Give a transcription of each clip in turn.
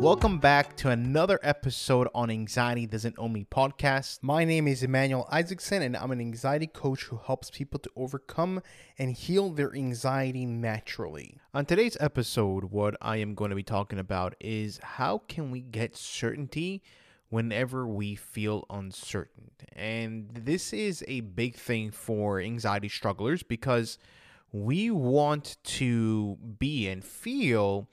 Welcome back to another episode on Anxiety Doesn't Own Me podcast. My name is Emmanuel Isaacson, and I'm an anxiety coach who helps people to overcome and heal their anxiety naturally. On today's episode, what I am going to be talking about is how can we get certainty whenever we feel uncertain. And this is a big thing for anxiety strugglers because we want to be and feel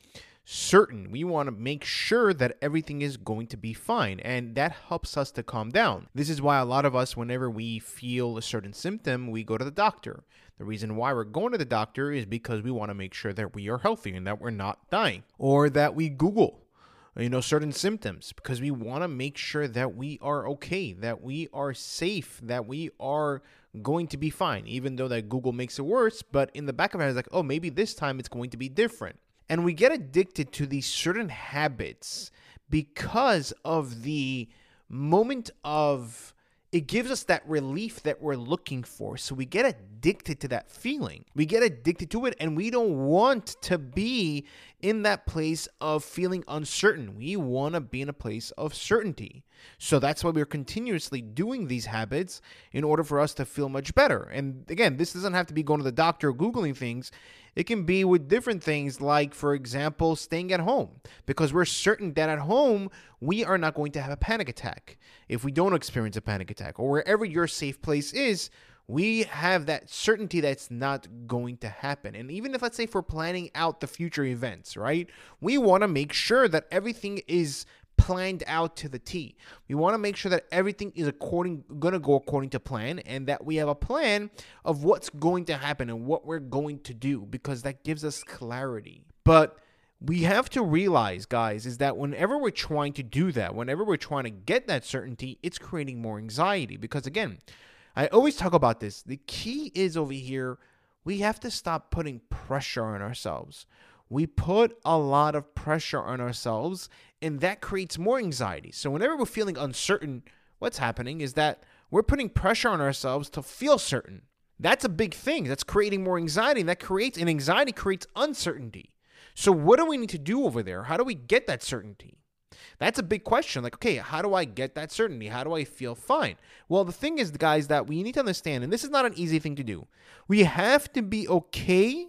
certain. We want to make sure that everything is going to be fine, and that helps us to calm down. This is why a lot of us, whenever we feel a certain symptom, we go to the doctor. The reason why we're going to the doctor is because we want to make sure that we are healthy and that we're not dying, or that we Google you know certain symptoms because we want to make sure that we are okay that we are safe that we are going to be fine even though that google makes it worse but in the back of our head it's like oh maybe this time it's going to be different and we get addicted to these certain habits because of the moment of it gives us that relief that we're looking for. So we get addicted to that feeling. We get addicted to it and we don't want to be in that place of feeling uncertain. We want to be in a place of certainty. So that's why we're continuously doing these habits in order for us to feel much better. And again, this doesn't have to be going to the doctor or Googling things. It can be with different things, like, for example, staying at home, because we're certain that at home we are not going to have a panic attack if we don't experience a panic attack, or wherever your safe place is. We have that certainty that's not going to happen. And even if, let's say, we're planning out the future events, right, we want to make sure that everything is planned out to the T. We want to make sure that everything is according going to go according to plan and that we have a plan of what's going to happen and what we're going to do because that gives us clarity. But we have to realize, guys, is that whenever we're trying to do that, whenever we're trying to get that certainty, it's creating more anxiety because again, I always talk about this. The key is over here, we have to stop putting pressure on ourselves we put a lot of pressure on ourselves, and that creates more anxiety. So, whenever we're feeling uncertain, what's happening is that we're putting pressure on ourselves to feel certain. That's a big thing. That's creating more anxiety, and that creates, and anxiety creates uncertainty. So, what do we need to do over there? How do we get that certainty? That's a big question. Like, okay, how do I get that certainty? How do I feel fine? Well, the thing is, guys, that we need to understand, and this is not an easy thing to do, we have to be okay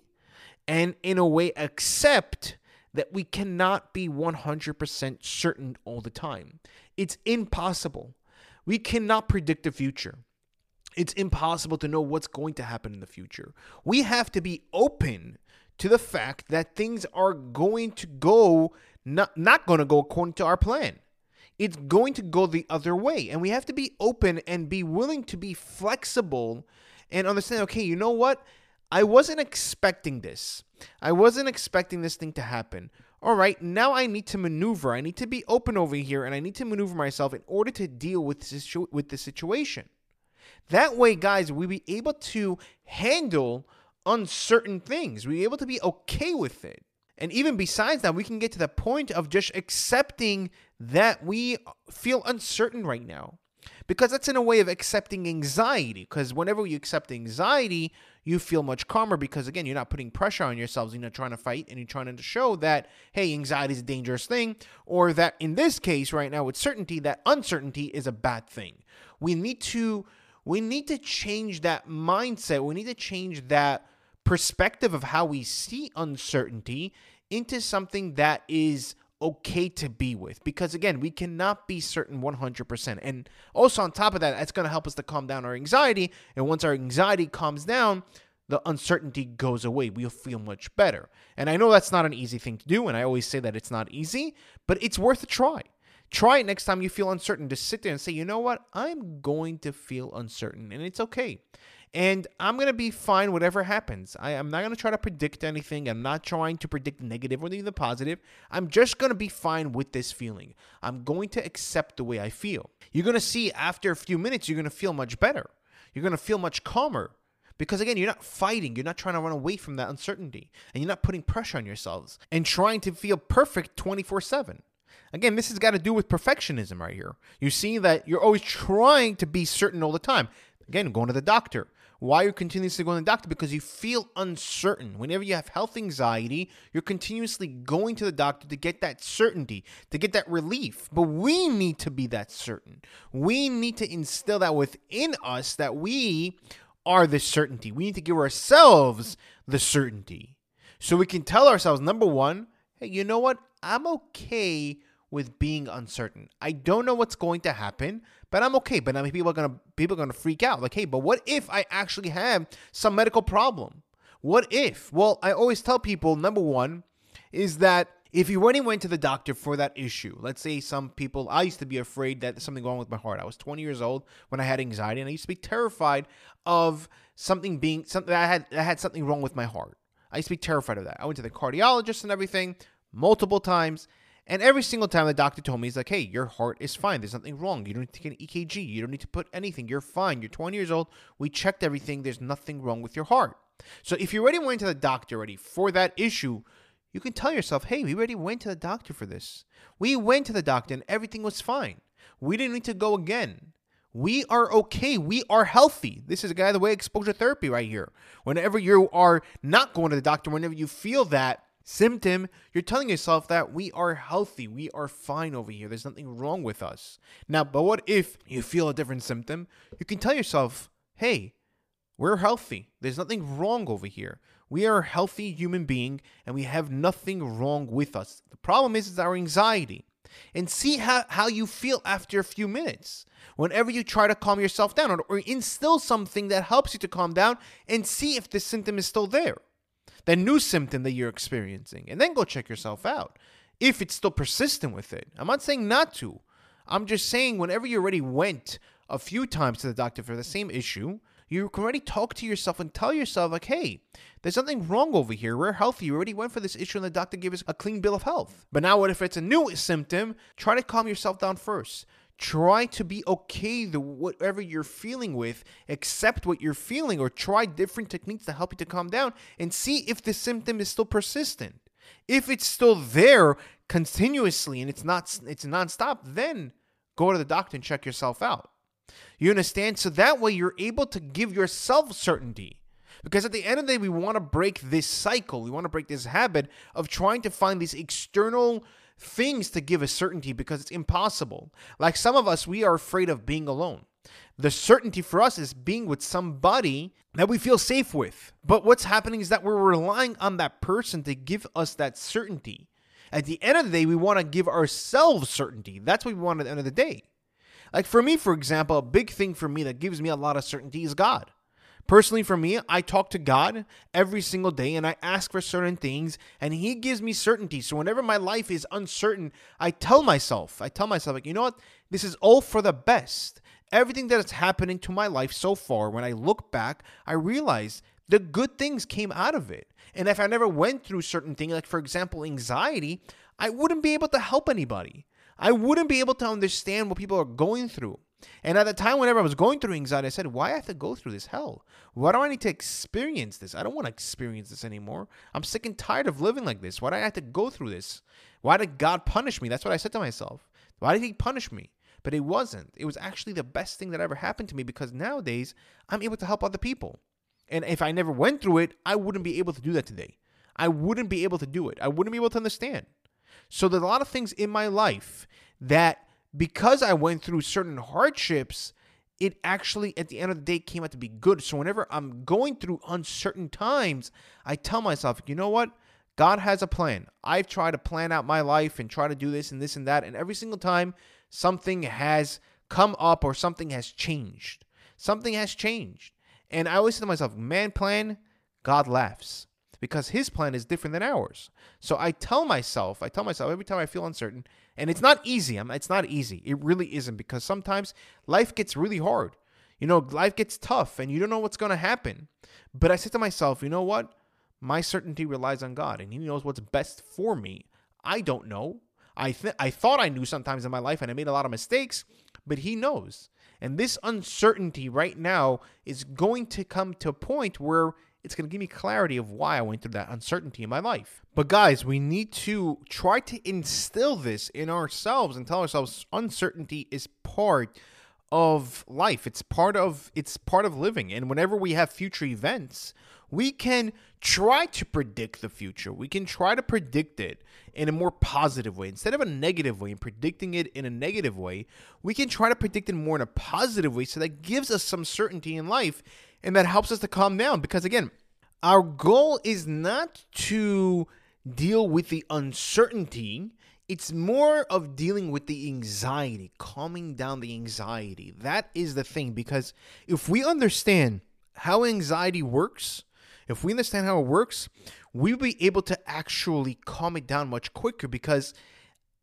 and in a way accept that we cannot be 100% certain all the time. It's impossible. We cannot predict the future. It's impossible to know what's going to happen in the future. We have to be open to the fact that things are going to go not not going to go according to our plan. It's going to go the other way and we have to be open and be willing to be flexible and understand okay, you know what? I wasn't expecting this. I wasn't expecting this thing to happen. All right, now I need to maneuver. I need to be open over here and I need to maneuver myself in order to deal with this, with the situation. That way, guys, we be able to handle uncertain things. We be able to be okay with it. And even besides that, we can get to the point of just accepting that we feel uncertain right now because that's in a way of accepting anxiety. Because whenever you accept anxiety, you feel much calmer because, again, you're not putting pressure on yourselves. You're not trying to fight and you're trying to show that, hey, anxiety is a dangerous thing, or that in this case, right now, with certainty, that uncertainty is a bad thing. We need to. We need to change that mindset. We need to change that perspective of how we see uncertainty into something that is okay to be with. Because again we cannot be certain 100% and also on top of that that's going to help us to calm down our anxiety. And once our anxiety calms down the uncertainty goes away. We'll feel much better. And i know that's not an easy thing to do and i always say that it's not easy but it's worth a try. Try it next time you feel uncertain. Just sit there and say you know what? I'm going to feel uncertain and it's okay And I'm going to be fine whatever happens. I, am not going to try to predict anything. I'm not trying to predict negative or even the positive. I'm just going to be fine with this feeling. I'm going to accept the way I feel. You're going to see after a few minutes, you're going to feel much better. You're going to feel much calmer. Because again, you're not fighting, you're not trying to run away from that uncertainty, and you're not putting pressure on yourselves and trying to feel perfect 24 7. Again, this has got to do with perfectionism right here. You see that you're always trying to be certain all the time. Again, going to the doctor. Why you're you continuously going to the doctor? Because you feel uncertain. Whenever you have health anxiety, you're continuously going to the doctor to get that certainty, to get that relief. But we need to be that certain. We need to instill that within us that we are the certainty. We need to give ourselves the certainty. So we can tell ourselves number one, hey, you know what? I'm okay with being uncertain. I don't know what's going to happen, but I'm okay. But I mean, people are gonna people are gonna freak out. Like, hey, but what if I actually have some medical problem? What if? Well, I always tell people number one is that if you already went to the doctor for that issue, let's say some people, I used to be afraid that something wrong with my heart. I was 20 years old when I had anxiety, and I used to be terrified of something being something I had I had something wrong with my heart. I used to be terrified of that. I went to the cardiologist and everything multiple times, and every single time the doctor told me, he's like, hey, your heart is fine. There's nothing wrong. You don't need to take an EKG. You don't need to put anything. You're fine. You're 20 years old. We checked everything. There's nothing wrong with your heart. So if you already went to the doctor already for that issue, you can tell yourself, hey, we already went to the doctor for this. We went to the doctor and everything was fine. We didn't need to go again. We are okay. We are healthy. This is a guy the way exposure therapy right here. Whenever you are not going to the doctor, whenever you feel that symptom, you're telling yourself that we are healthy, we are fine over here, there's nothing wrong with us. Now, but what if you feel a different symptom? You can tell yourself, hey, we're healthy, there's nothing wrong over here. We are a healthy human being and we have nothing wrong with us. The problem is, is our anxiety. And see how, how you feel after a few minutes. Whenever you try to calm yourself down or, or instill something that helps you to calm down and see if the symptom is still there the new symptom that you're experiencing, and then go check yourself out if it's still persistent with it. I'm not saying not to. I'm just saying whenever you already went a few times to the doctor for the same issue, you can already talk to yourself and tell yourself, like, hey, there's something wrong over here. We're healthy. You already went for this issue and the doctor gave us a clean bill of health. But now, what if it's a new symptom? Try to calm yourself down first try to be okay the whatever you're feeling with accept what you're feeling or try different techniques to help you to calm down and see if the symptom is still persistent. If it's still there continuously and it's not it's nonstop then go to the doctor and check yourself out. You understand? So that way you're able to give yourself certainty. Because at the end of the day we want to break this cycle. We want to break this habit of trying to find these external things to give us certainty because it's impossible. Like some of us, we are afraid of being alone. The certainty for us is being with somebody that we feel safe with. But what's happening is that we're relying on that person to give us that certainty. At the end of the day, we want to give ourselves certainty. That's what we want at the end of the day. Like for me, for example, a big thing for me that gives me a lot of certainty is God. Personally, for me, I talk to God every single day and I ask for certain things, and He gives me certainty. So, whenever my life is uncertain, I tell myself, I tell myself, like, you know what? This is all for the best. Everything that is happening to my life so far, when I look back, I realize the good things came out of it. And if I never went through certain things, like for example, anxiety, I wouldn't be able to help anybody. I wouldn't be able to understand what people are going through. And at the time, whenever I was going through anxiety, I said, Why I have to go through this hell? Why do I need to experience this? I don't want to experience this anymore. I'm sick and tired of living like this. Why do I have to go through this? Why did God punish me? That's what I said to myself. Why did He punish me? But it wasn't. It was actually the best thing that ever happened to me because nowadays I'm able to help other people. And if I never went through it, I wouldn't be able to do that today. I wouldn't be able to do it. I wouldn't be able to understand. So there's a lot of things in my life that because I went through certain hardships, it actually at the end of the day came out to be good. So whenever I'm going through uncertain times, I tell myself, you know what? God has a plan. I've tried to plan out my life and try to do this and this and that. And every single time something has come up or something has changed. Something has changed. And I always say to myself, man plan, God laughs because his plan is different than ours. So I tell myself, I tell myself every time I feel uncertain, and it's not easy. It's not easy. It really isn't because sometimes life gets really hard. You know, life gets tough and you don't know what's going to happen. But I said to myself, you know what? My certainty relies on God and He knows what's best for me. I don't know. I th- I thought I knew sometimes in my life and I made a lot of mistakes, but He knows. And this uncertainty right now is going to come to a point where it's going to give me clarity of why I went through that uncertainty in my life. But guys, we need to try to instill this in ourselves and tell ourselves uncertainty is part of life. It's part of it's part of living. And whenever we have future events, we can try to predict the future. We can try to predict it in a more positive way instead of a negative way and predicting it in a negative way. We can try to predict it more in a positive way so that gives us some certainty in life and that helps us to calm down because again, our goal is not to deal with the uncertainty it's more of dealing with the anxiety, calming down the anxiety. That is the thing because if we understand how anxiety works, if we understand how it works, we'll be able to actually calm it down much quicker because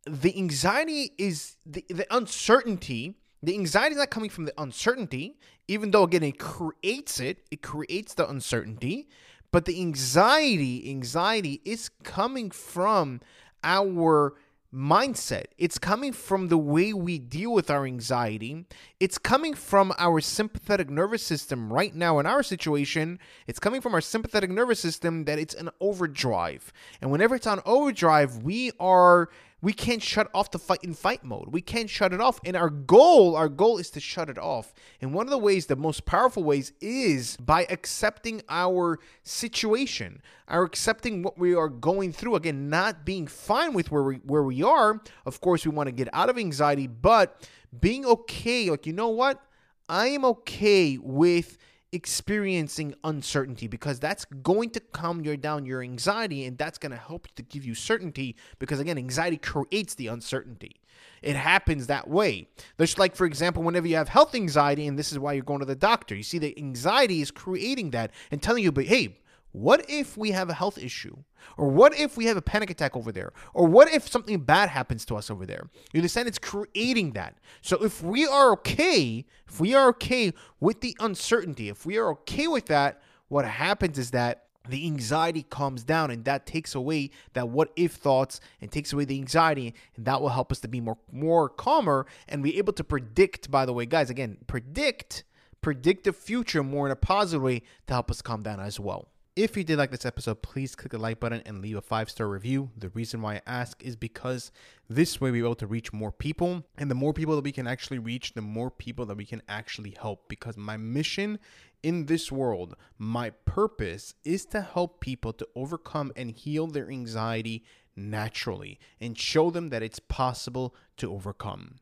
the anxiety is the, the uncertainty. The anxiety is not coming from the uncertainty, even though again it creates it, it creates the uncertainty. But the anxiety, anxiety is coming from our mindset. It's coming from the way we deal with our anxiety. It's coming from our sympathetic nervous system right now in our situation. It's coming from our sympathetic nervous system that it's an overdrive. And whenever it's on overdrive, we are we can't shut off the fight in fight mode. We can't shut it off. And our goal, our goal is to shut it off. And one of the ways, the most powerful ways, is by accepting our situation, our accepting what we are going through. Again, not being fine with where we where we are. Of course, we want to get out of anxiety, but being okay, like you know what? I am okay with experiencing uncertainty because that's going to calm your down your anxiety and that's going to help to give you certainty because again anxiety creates the uncertainty. It happens that way. Just like for example whenever you have health anxiety and this is why you're going to the doctor you see the anxiety is creating that and telling you but hey what if we have a health issue? Or what if we have a panic attack over there? Or what if something bad happens to us over there? You understand? It's creating that. So if we are okay, if we are okay with the uncertainty, if we are okay with that, what happens is that the anxiety calms down and that takes away that what if thoughts and takes away the anxiety and that will help us to be more more calmer and be able to predict by the way guys again predict predict the future more in a positive way to help us calm down as well if you did like this episode, please click the like button and leave a five star review. The reason why I ask is because this way we're able to reach more people. And the more people that we can actually reach, the more people that we can actually help. Because my mission in this world, my purpose is to help people to overcome and heal their anxiety naturally and show them that it's possible to overcome.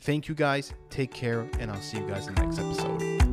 Thank you guys. Take care. And I'll see you guys in the next episode.